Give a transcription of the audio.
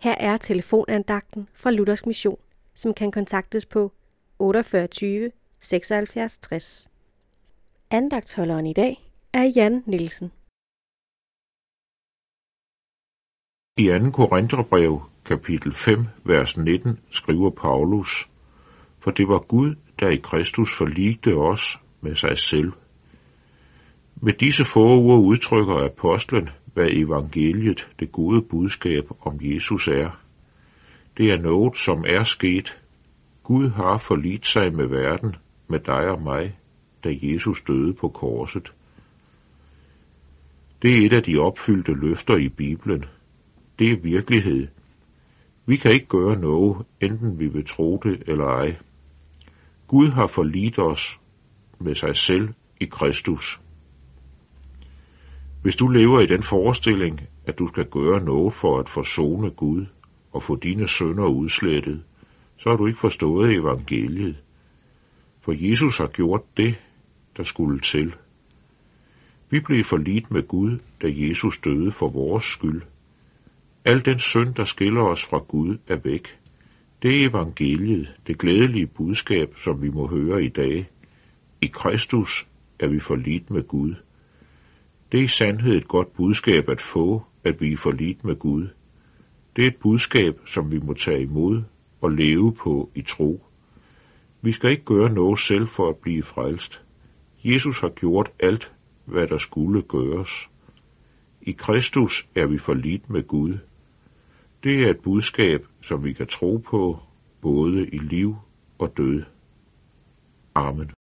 Her er telefonandagten fra Luthers Mission, som kan kontaktes på 48 76 60. Andagtholderen i dag er Jan Nielsen. I 2. Korintherbrev, kapitel 5, vers 19, skriver Paulus, For det var Gud, der i Kristus forligte os med sig selv. Med disse få ord udtrykker apostlen, hvad evangeliet, det gode budskab om Jesus er. Det er noget, som er sket. Gud har forlidt sig med verden, med dig og mig, da Jesus døde på korset. Det er et af de opfyldte løfter i Bibelen. Det er virkelighed. Vi kan ikke gøre noget, enten vi vil tro det eller ej. Gud har forlidt os med sig selv i Kristus. Hvis du lever i den forestilling, at du skal gøre noget for at forsone Gud og få dine sønder udslettet, så har du ikke forstået evangeliet. For Jesus har gjort det, der skulle til. Vi blev forlidt med Gud, da Jesus døde for vores skyld. Al den synd, der skiller os fra Gud, er væk. Det er evangeliet, det glædelige budskab, som vi må høre i dag. I Kristus er vi forlidt med Gud. Det er i sandhed et godt budskab at få, at blive forlidt med Gud. Det er et budskab, som vi må tage imod og leve på i tro. Vi skal ikke gøre noget selv for at blive frelst. Jesus har gjort alt, hvad der skulle gøres. I Kristus er vi forlidt med Gud. Det er et budskab, som vi kan tro på, både i liv og død. Amen.